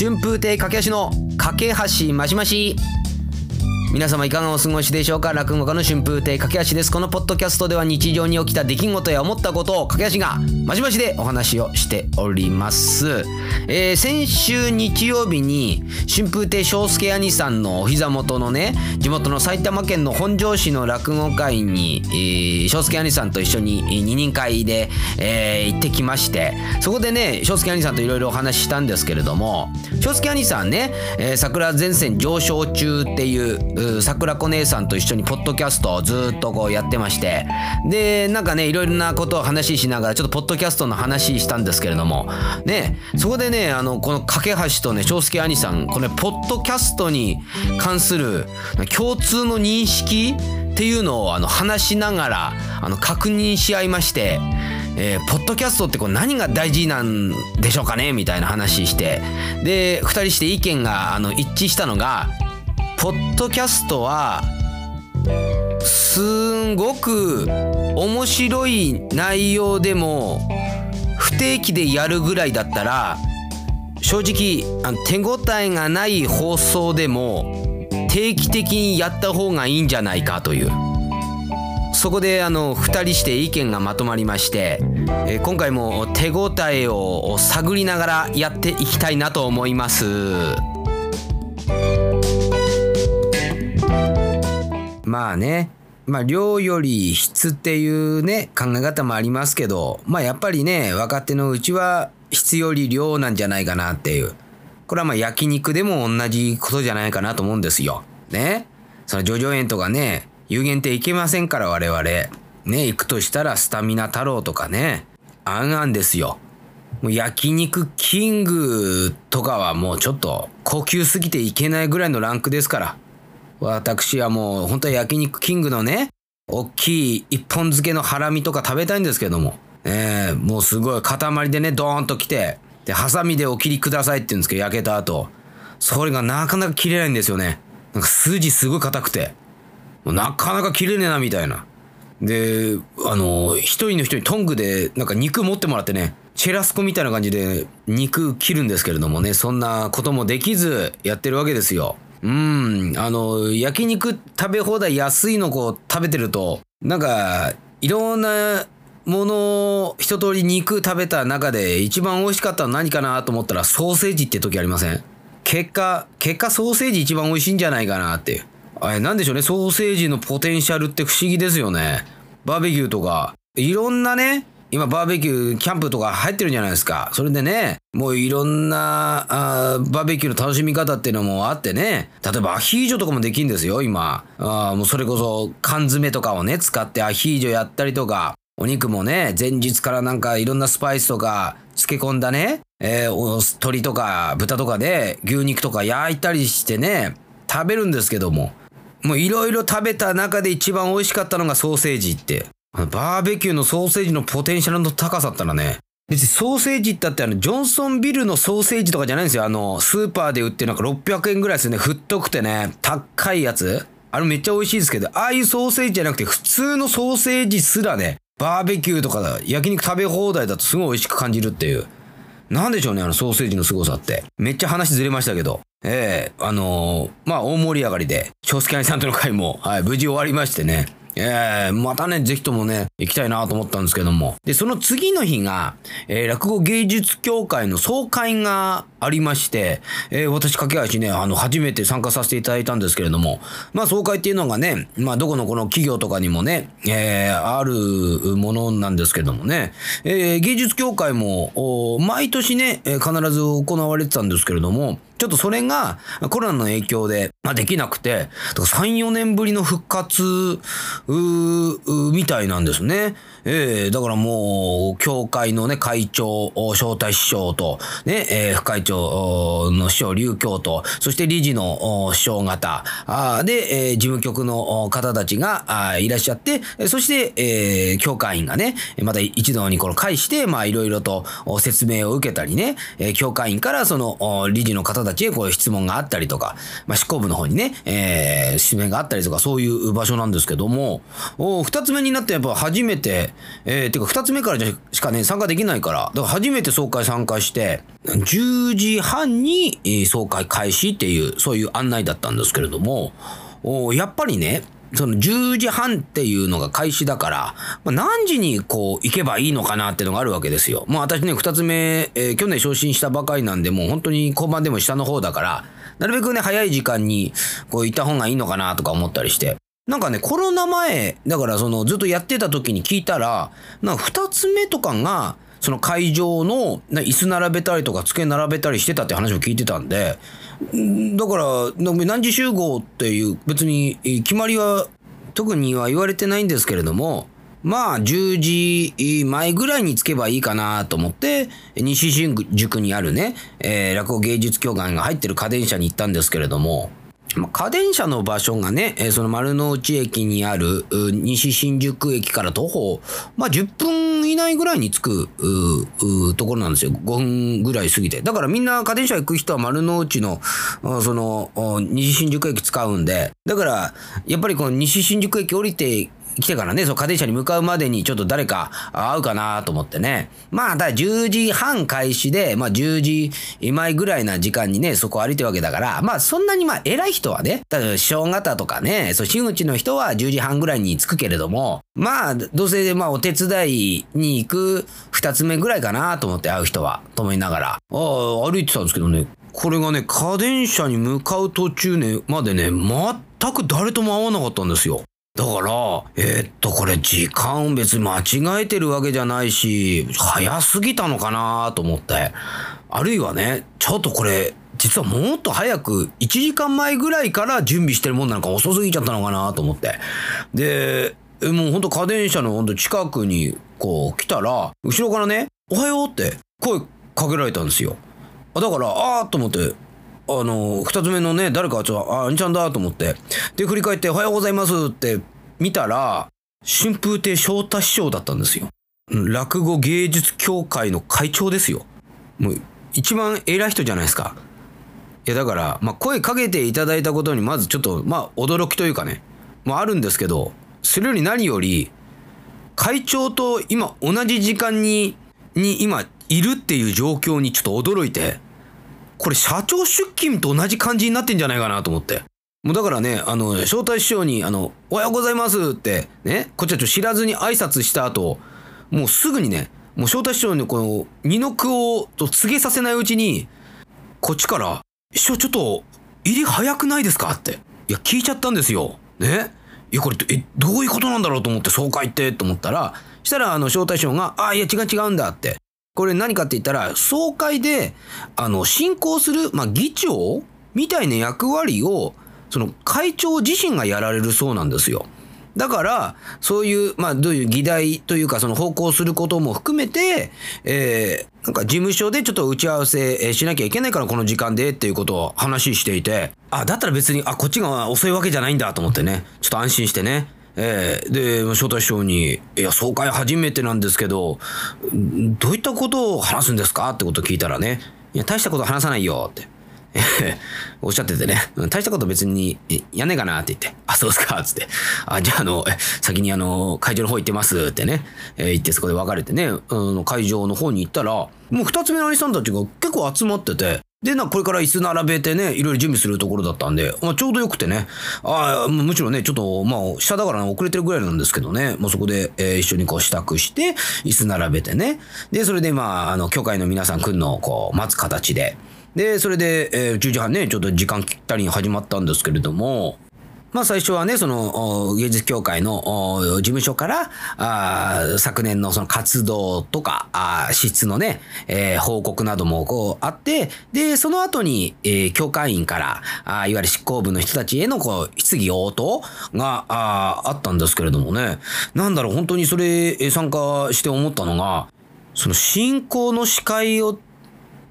春風亭駆け足の架け橋マシマシ皆様いかがお過ごしでしょうか？落語家の春風亭駆け足です。このポッドキャストでは日常に起きた出来事や思ったことを駆け足がマシマシでお話をしております、えー先週日曜日に春風亭昇介兄さんのお膝元のね地元の埼玉県の本庄市の落語会に、えー、昇介兄さんと一緒に二人会で、えー行ってきましてそこでね昇介兄さんといろいろお話ししたんですけれども昇介兄さんね、えー桜前線上昇中っていう桜子姉さんと一緒にポッドキャストをずっとこうやってまして。でなんかねいろいろなことを話ししながらちょっとポッドキャストの話したんですけれども。ねそこでねあのこの架橋とね翔介兄さんこれポッドキャストに関する共通の認識っていうのをあの話しながらあの確認し合いまして。えーポッドキャストってこう何が大事なんでしょうかねみたいな話して。で2人して意見があの一致したのがポッドキャストはすんごく面白い内容でも不定期でやるぐらいだったら正直あの手応えがない放送でも定期的にやった方がいいんじゃないかというそこであの2人して意見がまとまりまして、えー今回も手応えを探りながらやっていきたいなと思います。まあねまあ量より質っていうね考え方もありますけどまあやっぱりね若手のうちは質より量なんじゃないかなっていうこれはまあ焼肉でも同じことじゃないかなと思うんですよ。ねその叙々苑とかね有限っていけませんから我々ね行くとしたらスタミナ太郎とかねあんあんですよ。もう焼肉キングとかはもうちょっと高級すぎていけないぐらいのランクですから。私はもう本当は焼肉キングのね、大きい一本漬けのハラミとか食べたいんですけども、ええもうすごい塊でね、ドーンと来て、で、ハサミでお切りくださいって言うんですけど、焼けた後、それがなかなか切れないんですよね。なんか筋すごい硬くて、もうなかなか切れねえなみたいな。で、あの、一人の人にトングでなんか肉持ってもらってね、チェラスコみたいな感じで肉切るんですけれどもね、そんなこともできずやってるわけですよ。うん、あの、焼肉食べ放題安いのこう食べてると、なんか、いろんなものを一通り肉食べた中で一番美味しかったの何かなと思ったらソーセージって時ありません？結果、結果ソーセージ一番美味しいんじゃないかなっていう。あれなんでしょうね、ソーセージのポテンシャルって不思議ですよね。バーベキューとか、いろんなね、今バーベキュー、キャンプとか入ってるじゃないですか。それでね、もういろんなあーバーベキューの楽しみ方っていうのもあってね、例えばアヒージョとかもできるんですよ、今。あもうそれこそ缶詰とかをね、使ってアヒージョやったりとか、お肉もね、前日からなんかいろんなスパイスとか漬け込んだね、えー鶏とか豚とかで牛肉とか焼いたりしてね、食べるんですけども、もういろいろ食べた中で一番美味しかったのがソーセージって。バーベキューのソーセージのポテンシャルの高さったらね、別にソーセージってあってあの、ジョンソンビルのソーセージとかじゃないんですよ。あの、スーパーで売ってなんか600円ぐらいですよね。太くてね、高いやつ。あれめっちゃ美味しいですけど、ああいうソーセージじゃなくて普通のソーセージすらね、バーベキューとか焼肉食べ放題だとすごい美味しく感じるっていう。なんでしょうね、あのソーセージの凄さって。めっちゃ話ずれましたけど。ええあのーまあ、大盛り上がりで、長介兄さんとの会も、はい、無事終わりましてね。ええまたね、ぜひともね、行きたいなと思ったんですけども。で、その次の日が、えー落語芸術協会の総会がありまして、えー私、駆け足ね、あの、初めて参加させていただいたんですけれども、まあ、総会っていうのがね、まあ、どこのこの企業とかにもね、えーあるものなんですけどもね、えー芸術協会も、毎年ね、必ず行われてたんですけれども、ちょっとそれがコロナの影響で、まあ、できなくて、3、4年ぶりの復活、みたいなんですね。ええだからもう、協会のね、会長、招待師匠と、ね、えー副会長の師匠、劉京と、そして理事の師匠方、あで、えー事務局の方たちがいらっしゃって、そして、えー協会員がね、また一堂にこの会して、まあ、いろいろと説明を受けたりね、協会員からその理事の方たちへこう質問があったりとか、まあ、執行部の方にね、えー指名があったりとか、そういう場所なんですけども、お二つ目になってやっぱ初めて、えー、てか2つ目からしかね、参加できないから、だから初めて総会参加して、10時半に総会開始っていう、そういう案内だったんですけれども、おやっぱりね、その10時半っていうのが開始だから、まあ、何時にこう行けばいいのかなっていうのがあるわけですよ。もう私ね、2つ目、えー、去年昇進したばかりなんで、もう本当に交番でも下の方だから、なるべくね、早い時間にこう行った方がいいのかなとか思ったりして。なんかね、コロナ前、だからそのずっとやってた時に聞いたら、なんか2つ目とかが、その会場の椅子並べたりとか机並べたりしてたって話を聞いてたんで、だから、何時集合っていう別に決まりは特には言われてないんですけれども、まあ、10時前ぐらいに着けばいいかなと思って、西新宿にあるね、えー、落語芸術協会が入ってる家電車に行ったんですけれども、家電車の場所がね、その丸の内駅にある西新宿駅から徒歩、まあ、10分以内ぐらいに着くところなんですよ。5分ぐらい過ぎて。だからみんな家電車行く人は丸の内の、その、西新宿駅使うんで、だから、やっぱりこの西新宿駅降りて来てからね、その家電車に向かうまでにちょっと誰か会うかなと思ってね。まあ、ただ10時半開始で、まあ10時前ぐらいな時間にね、そこ歩いてるわけだから、まあそんなにまあ偉い人はね、例えば正方とかね、そう、真打ちの人は10時半ぐらいに着くけれども、まあ、どうせまあお手伝いに行く2つ目ぐらいかなと思って会う人は、と思いながら、ああ、歩いてたんですけどね、これがね、家電車に向かう途中ね、までね、全く誰とも会わなかったんですよ。だから、えー、っと、これ時間別に間違えてるわけじゃないし、早すぎたのかなと思って。あるいはね、ちょっとこれ、実はもっと早く、1時間前ぐらいから準備してるもんなのか遅すぎちゃったのかなと思って。で、もうほんと家電車のほんと近くにこう来たら、後ろからね、おはようって声かけられたんですよ。だから、あーと思って、あの、二つ目のね、誰かちょっと、あ、あんちゃんだと思って。で、振り返って、おはようございますって見たら、春風亭昇太師匠だったんですよ。落語芸術協会の会長ですよ。もう、一番偉い人じゃないですか。いや、だから、まあ、声かけていただいたことに、まずちょっと、まあ、驚きというかね、もあるんですけど、それより何より、会長と今同じ時間に、に今いるっていう状況にちょっと驚いて、これ社長出勤と同じ感じになってんじゃないかなと思って。もうだからね、あの、招待師匠に、あの、おはようございますって、ね、こっちはちょっと知らずに挨拶した後、もうすぐにね、もう招待師匠にこの、二の句をと告げさせないうちに、こっちから、師匠ちょっと、入り早くないですかって。いや、聞いちゃったんですよ。ね。いや、これ、え、どういうことなんだろうと思って、総会って、と思ったら、したら、あの、招待師匠が、あ、いや、違う違うんだって。これ何かって言ったら、総会で、あの、進行する、まあ、議長みたいな役割を、その会長自身がやられるそうなんですよ。だから、そういう、まあ、どういう議題というか、その方向することも含めて、えー、なんか事務所でちょっと打ち合わせしなきゃいけないからこの時間でっていうことを話していて、あ、だったら別に、あ、こっちが遅いわけじゃないんだと思ってね、ちょっと安心してね、えー、で、招待師匠に、いや、総会初めてなんですけど、どういったことを話すんですか？ってことを聞いたらね、いや、大したこと話さないよって。おっしゃっててね、大したこと別にやんねえかなって言って、あ、そうですか、っつって、あ、じゃあ、あの、先にあの、会場の方行ってますってね、えー、言ってそこで別れてね、うん、会場の方に行ったら、もう二つ目の兄さんたちが結構集まってて、で、な、これから椅子並べてね、いろいろ準備するところだったんで、まあ、ちょうどよくてね、ああ、むしろね、ちょっと、まあ、下だから遅れてるぐらいなんですけどね、もうそこで、えー、一緒にこう支度して、椅子並べてね、で、それでまあ、あの、教会の皆さん来るのをこう、待つ形で、で、それで、えー、10時半ね、ちょっと時間切ったりに始まったんですけれども、まあ最初はね、その芸術協会の事務所からあ昨年のその活動とかあ質のね、えー、報告などもこうあって、で、その後に、えー、協会員からあいわゆる執行部の人たちへのこう質疑応答がああったんですけれどもね、なんだろう、本当にそれ参加して思ったのが、その進行の司会を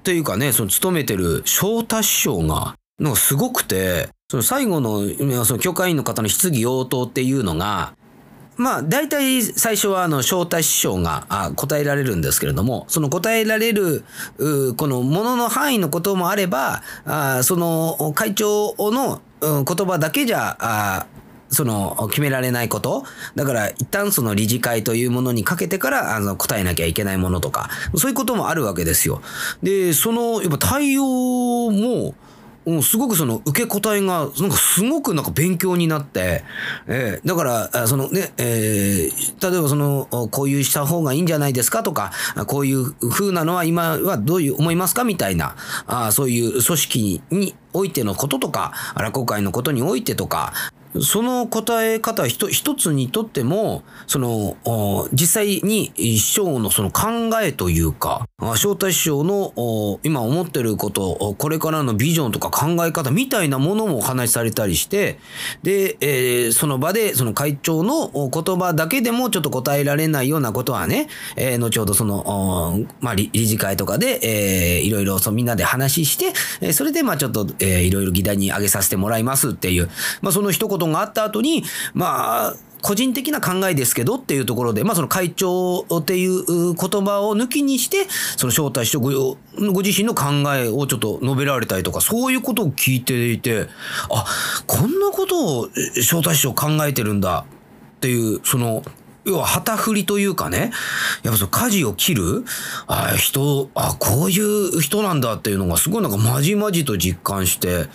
というかね、その勤めてる翔太師匠が、なんかすごくて、その最後の、その教会員の方の質疑応答っていうのが、まあ、大体最初はあの、招待師匠が答えられるんですけれども、その答えられる、このものの範囲のこともあれば、あその会長の言葉だけじゃ、あその、決められないこと。だから、一旦その理事会というものにかけてから、あの、答えなきゃいけないものとか、そういうこともあるわけですよ。で、その、やっぱ対応も、うんすごくその受け答えが、なんかすごくなんか勉強になって、えーだから、そのね、えー例えばその、こういうした方がいいんじゃないですかとか、こういう風なのは今はどういう思いますかみたいな、あそういう組織においてのこととか、落語会のことにおいてとか、その答え方一一つにとっても、その、実際に師匠のその考えというか、翔太師匠の今思ってること、これからのビジョンとか考え方みたいなものもお話しされたりして、で、えーその場でその会長の言葉だけでもちょっと答えられないようなことはね、えー後ほどその、まあ、理事会とかで、えーいろいろそみんなで話して、えそれでまあちょっと、えーいろいろ議題に挙げさせてもらいますっていう、まあその一言があった後に、まあ、個人的な考えですけどっていうところで、まあその会長っていう言葉を抜きにして、その招待してごご自身の考えをちょっと述べられたりとか、そういうことを聞いていて、あ、こんなことを招待師匠考えてるんだっていう、その、要は旗振りというかね、やっぱその舵を切る、あ人、あ、こういう人なんだっていうのがすごいなんかまじまじと実感して、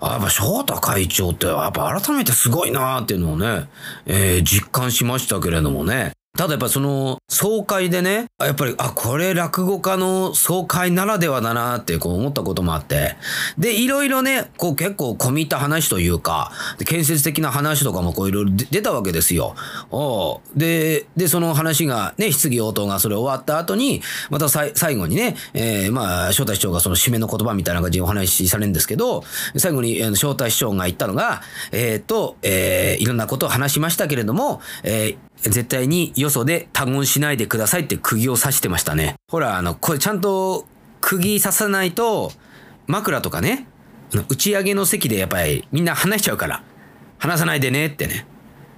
あ、やっぱ翔太会長ってやっぱ改めてすごいなっていうのをね、えー実感しましたけれどもね。ただやっぱその総会でね、やっぱり、あ、これ落語家の総会ならではだなってこう思ったこともあって。で、いろいろね、こう結構込み入った話というか、建設的な話とかもこういろいろ出たわけですよ。おで、で、その話がね、質疑応答がそれ終わった後に、また最後にね、えーまあ、翔太師匠がその締めの言葉みたいな感じでお話しされるんですけど、最後に、翔太師匠が言ったのが、えっ、と、えーいろんなことを話しましたけれども、えー絶対によそで他言しないでくださいって釘を刺してましたね。ほら、あの、これちゃんと釘刺さないと、枕とかね、打ち上げの席でやっぱりみんな話しちゃうから、話さないでねってね。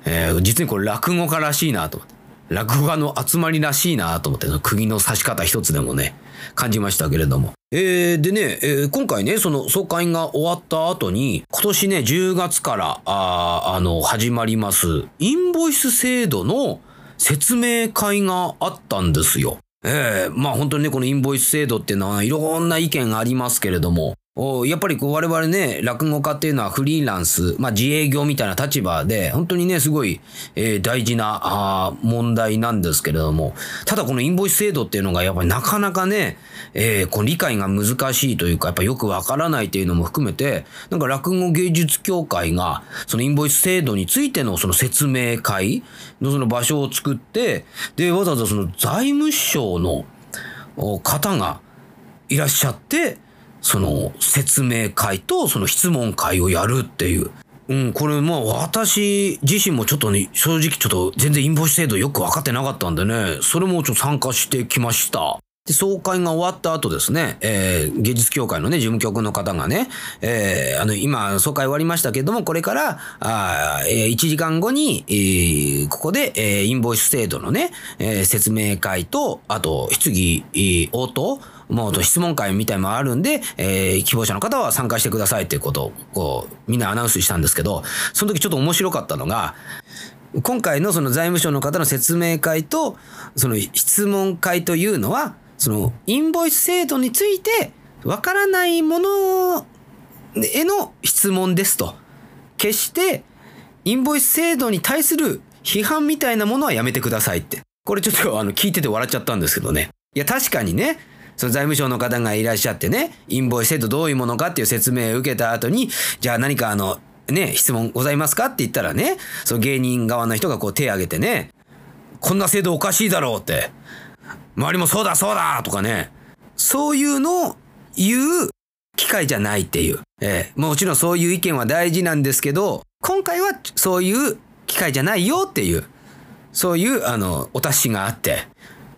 えー実にこれ落語家らしいなと思って。落語家の集まりらしいなと思って、釘の刺し方一つでもね、感じましたけれども。えーでね、えー今回ね、その総会が終わった後に、今年ね、10月から、ああの、始まります、インボイス制度の説明会があったんですよ。ええまあ本当にね、このインボイス制度っていうのはいろんな意見がありますけれども、おやっぱりこう我々ね、落語家っていうのはフリーランス、まあ自営業みたいな立場で、本当にね、すごい、えー大事なあ問題なんですけれども、ただこのインボイス制度っていうのがやっぱりなかなかね、えーこう理解が難しいというか、やっぱよくわからないっていうのも含めて、なんか落語芸術協会が、そのインボイス制度についてのその説明会のその場所を作って、で、わざわざその財務省の方がいらっしゃって、その説明会とその質問会をやるっていう。うん、これもう私自身もちょっとね、正直ちょっと全然インボイス制度よく分かってなかったんでね、それもちょっと参加してきました。で、総会が終わった後ですね、えー芸術協会のね、事務局の方がね、えーあの、今、総会終わりましたけども、これから、あえー1時間後に、えーここで、えーインボイス制度のね、えー説明会と、あと、質疑、えー応答、もう質問会みたいもあるんで、えー希望者の方は参加してくださいっていうことを、こう、みんなアナウンスしたんですけど、その時ちょっと面白かったのが、今回のその財務省の方の説明会と、その質問会というのは、そのインボイス制度についてわからないものへの質問ですと。決してインボイス制度に対する批判みたいなものはやめてくださいって。これちょっとあの聞いてて笑っちゃったんですけどね。いや確かにね、その財務省の方がいらっしゃってね、インボイス制度どういうものかっていう説明を受けた後に、じゃあ何かあの、ね、質問ございますかって言ったらね、その芸人側の人がこう手を挙げてね、こんな制度おかしいだろうって、周りもそうだそうだとかね、そういうのを言う機会じゃないっていう。ええ、もちろんそういう意見は大事なんですけど、今回はそういう機会じゃないよっていう、そういう、あの、お達しがあって、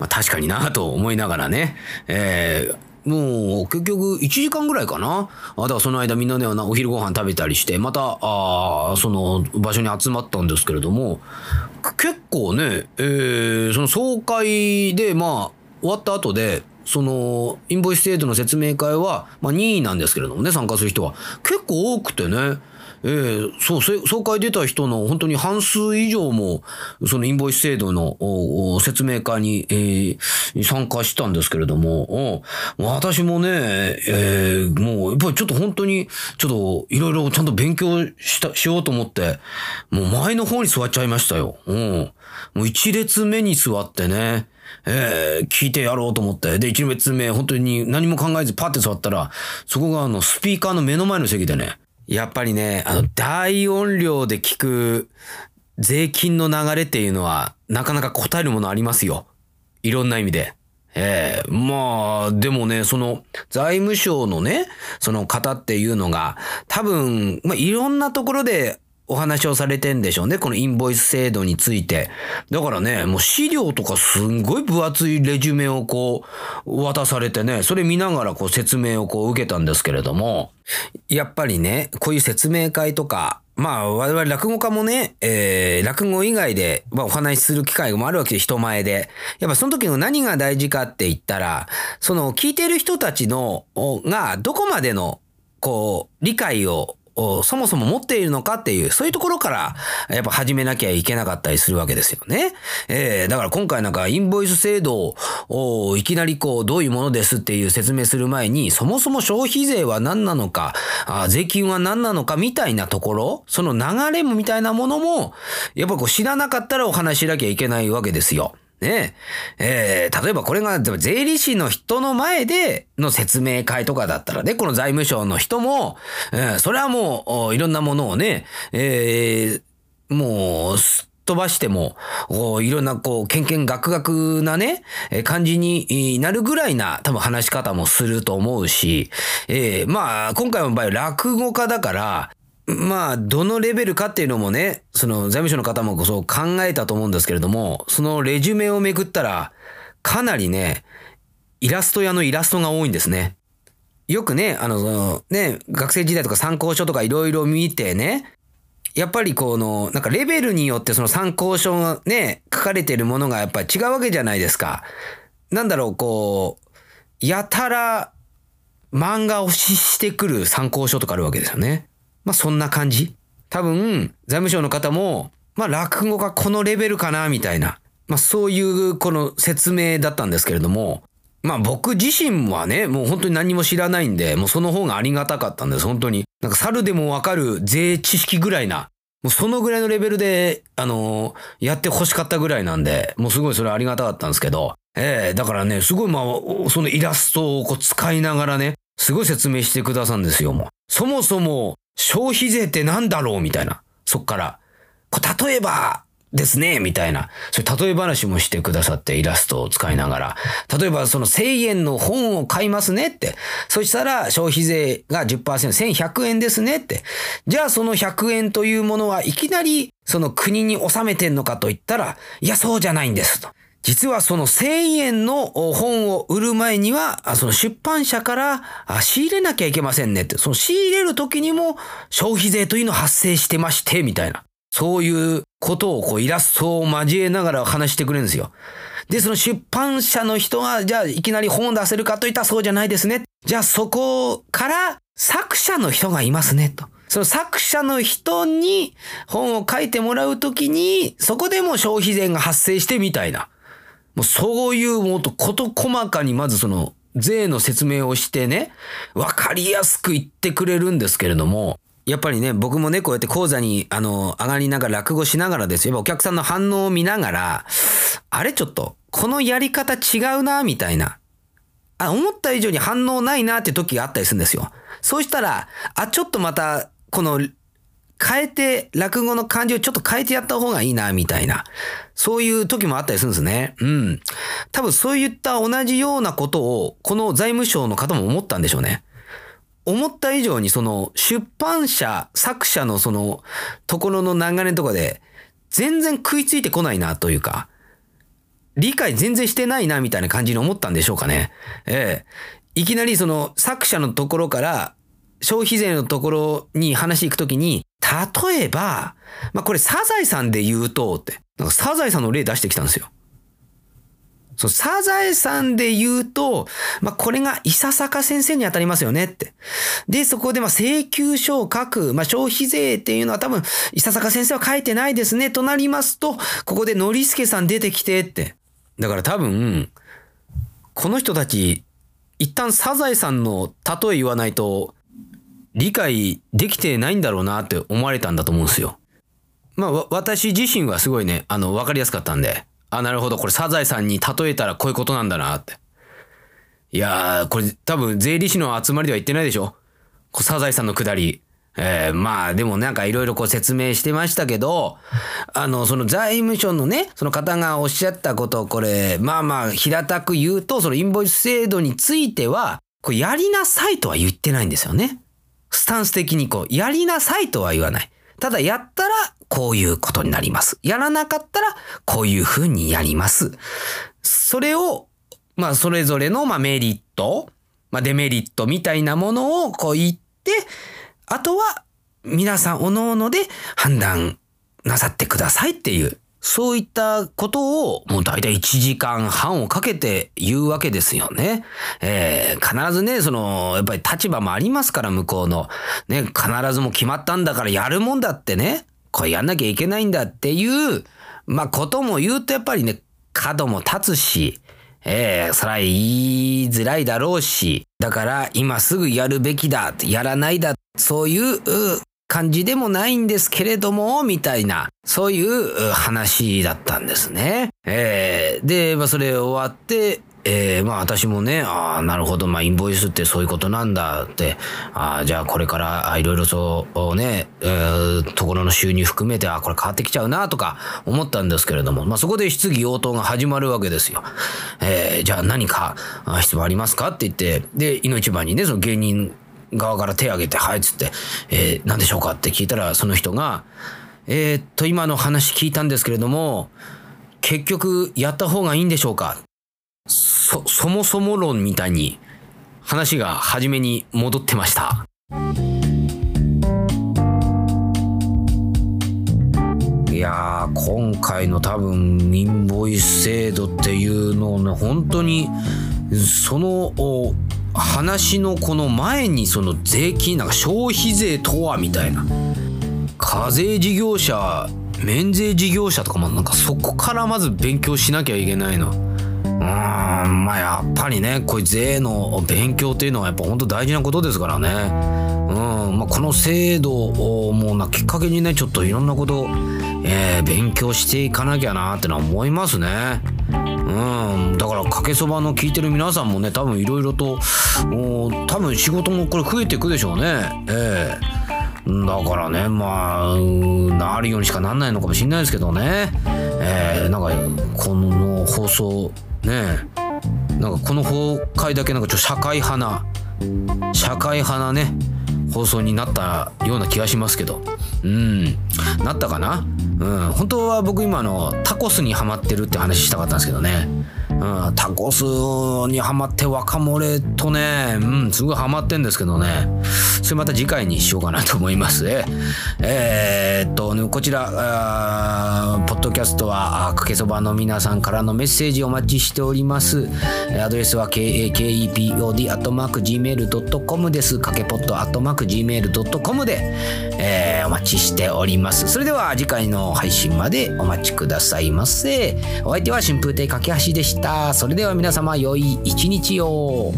まあ確かになと思いながらね、えーもう結局1時間ぐらいかな。あだからその間みんなね、お昼ご飯食べたりして、また、あその場所に集まったんですけれども、結構ね、えーその総会で、まあ、終わった後で、その、インボイス制度の説明会は、まあ、任意なんですけれどもね、参加する人は。結構多くてね。えー、そう、総会出た人の本当に半数以上も、そのインボイス制度の説明会に、えー、参加したんですけれども、私もね、えー、もう、やっぱりちょっと本当に、ちょっといろいろちゃんと勉強した、しようと思って、もう前の方に座っちゃいましたよ。うん。もう一列目に座ってね、えー、聞いてやろうと思って。で、一列目、本当に何も考えずパッて座ったら、そこがあの、スピーカーの目の前の席でね、やっぱりね、あの、大音量で聞く税金の流れっていうのは、なかなか答えるものありますよ。いろんな意味で。ええー、まあ、でもね、その、財務省のね、その方っていうのが、多分、まあ、いろんなところでお話をされてんでしょうね。このインボイス制度について。だからね、もう資料とかすんごい分厚いレジュメをこう渡されてね、それ見ながらこう説明をこう受けたんですけれども、やっぱりね、こういう説明会とか、まあ、我々落語家もね、えー、落語以外で、まあ、お話しする機会もあるわけで、人前で。やっぱその時の何が大事かって言ったら、その聞いてる人たちの、が、どこまでの、こう、理解をそもそも持っているのかっていう、そういうところから、やっぱ始めなきゃいけなかったりするわけですよね。えー、だから今回なんかインボイス制度をいきなりこう、どういうものですっていう説明する前に、そもそも消費税は何なのか、あ税金は何なのかみたいなところ、その流れもみたいなものも、やっぱこう知らなかったらお話しなきゃいけないわけですよ。ね。え、ー、例えばこれが、税理士の人の前での説明会とかだったらね、この財務省の人も、えー、それはもう、いろんなものをね、えー、もう、すっ飛ばしても、こういろんなこう、けんけんがくがくなね、感じになるぐらいな多分話し方もすると思うし、えー、まあ、今回の場合落語家だから、まあ、どのレベルかっていうのもね、その財務省の方もそう考えたと思うんですけれども、そのレジュメをめくったら、かなりね、イラスト屋のイラストが多いんですね。よくね、あの、そのね、学生時代とか参考書とかいろいろ見てね、やっぱりこの、なんかレベルによってその参考書がね、書かれてるものがやっぱり違うわけじゃないですか。なんだろう、こう、やたら漫画をししてくる参考書とかあるわけですよね。まあそんな感じ。多分、財務省の方も、まあ落語がこのレベルかな、みたいな。まあそういうこの説明だったんですけれども、まあ僕自身はね、もう本当に何も知らないんで、もうその方がありがたかったんです、本当に。なんか猿でもわかる税知識ぐらいな、もうそのぐらいのレベルで、あのー、やって欲しかったぐらいなんで、もうすごいそれありがたかったんですけど、ええー、だからね、すごいまあ、そのイラストをこう使いながらね、すごい説明してくださるんですよ、もう。そもそも、消費税って何だろう？みたいな。そっから。こ例えば、ですね、みたいな。それ例え話もしてくださってイラストを使いながら。例えばその1000円の本を買いますねって。そしたら消費税が10%、1100円ですねって。じゃあその100円というものはいきなりその国に納めてんのかと言ったら、いやそうじゃないんですと。実はその1000円の本を売る前には、その出版社から仕入れなきゃいけませんねって。その仕入れる時にも消費税というの発生してまして、みたいな。そういうことをこうイラストを交えながら話してくれるんですよ。で、その出版社の人が、じゃあいきなり本を出せるかといったらそうじゃないですね。じゃあそこから作者の人がいますね、と。その作者の人に本を書いてもらうときに、そこでも消費税が発生してみたいな。もうそういうもっと事細かにまずその税の説明をしてね、わかりやすく言ってくれるんですけれども、やっぱりね、僕もね、こうやって講座に、あの、上がりながら落語しながらですよ。お客さんの反応を見ながら、あれちょっと、このやり方違うな、みたいな。あ、思った以上に反応ないなって時があったりするんですよ。そうしたら、あ、ちょっとまた、この変えて、落語の感じをちょっと変えてやった方がいいな、みたいな。そういう時もあったりするんですね。うん。多分そういった同じようなことを、この財務省の方も思ったんでしょうね。思った以上にその出版社、作者のそのところの流れとこで全然食いついてこないなというか、理解全然してないなみたいな感じに思ったんでしょうかね。ええ。いきなりその作者のところから消費税のところに話行くときに、例えば、まあ、これサザエさんで言うと、って、なんかサザエさんの例出してきたんですよ。そう、サザエさんで言うと、まあ、これが伊佐坂先生に当たりますよねって。で、そこでま請求書を書く、まあ、消費税っていうのは多分、伊佐坂先生は書いてないですね、となりますと、ここでノリスケさん出てきてって。だから多分、この人たち、一旦サザエさんの例え言わないと、理解できてないんだろうなって思われたんだと思うんですよ。まあ、私自身はすごいね、あの、わかりやすかったんで、あ、なるほど、これサザエさんに例えたらこういうことなんだなって。いやー、これ多分税理士の集まりでは言ってないでしょサザエさんのくだり。えー、まあでもなんかいろいろこう説明してましたけど、あの、その財務省のね、その方がおっしゃったことをこれ、まあまあ平たく言うと、そのインボイス制度については、これやりなさいとは言ってないんですよね。スタンス的にこう、やりなさいとは言わない。ただやったらこういうことになります。やらなかったらこういうふうにやります。それを、まあそれぞれのまあメリット、まあデメリットみたいなものをこう言って、あとは皆さん各々で判断なさってくださいっていうそういったことをもう大体1時間半をかけて言うわけですよね。えー、必ずね、その、やっぱり立場もありますから、向こうの。ね、必ずも決まったんだからやるもんだってね、これやんなきゃいけないんだっていう、まあ、ことも言うとやっぱりね、角も立つし、ええー、そら言いづらいだろうし、だから今すぐやるべきだ、やらないだ、そういう感じでもないんですけれども、みたいな、そういう話だったんですね。えー、で、まあ、それ終わって、えー、まあ私もね、ああ、なるほど、まあインボイスってそういうことなんだって、ああ、じゃあこれからいろいろそうね、えー、ところの収入含めて、あこれ変わってきちゃうなとか思ったんですけれども、まあそこで質疑応答が始まるわけですよ。えー、じゃあ何か質問ありますかって言って、で、いの一番にね、その芸人側から手を挙げて、はいっつって、えー、何でしょうかって聞いたら、その人が、えー、っと、今の話聞いたんですけれども、結局やった方がいいんでしょうかそ、そもそも論みたいに話が初めに戻ってました。いや今回の多分インボイス制度っていうのをね本当にその話のこの前にその税金なんか消費税とはみたいな課税事業者免税事業者とかもなんかそこからまず勉強しなきゃいけないの。うーんまあやっぱりねこういう税の勉強っていうのはやっぱ本当大事なことですからね。うんまあ、この制度をもうなきっかけにねちょっといろんなこと、えー、勉強していかなきゃなってのは思いますね。うん、だからかけそばの聞いてる皆さんもね多分いろいろと多分仕事もこれ増えていくでしょうね。ええ、だからねまあなるようにしかなんないのかもしれないですけどね。えー、なんかこの放送ねなんかこの放回だけなんかちょっと社会派な社会派なね放送になったような気がしますけど。うん。なったかな？うん。本当は僕今のタコスにはまってるって話したかったんですけどね。タコスにはまって若漏れとね、うん、すごいハマってんですけどね、それまた次回にしようかなと思います。えー、っと、こちら、ポッドキャストは、かけそばの皆さんからのメッセージお待ちしております。アドレスは kakepod.gmail.com です。かけポッド .gmail.com で、えー、お待ちしております。それでは次回の配信までお待ちくださいませ。お相手は春風亭架橋でしたそれでは皆様良い一日を。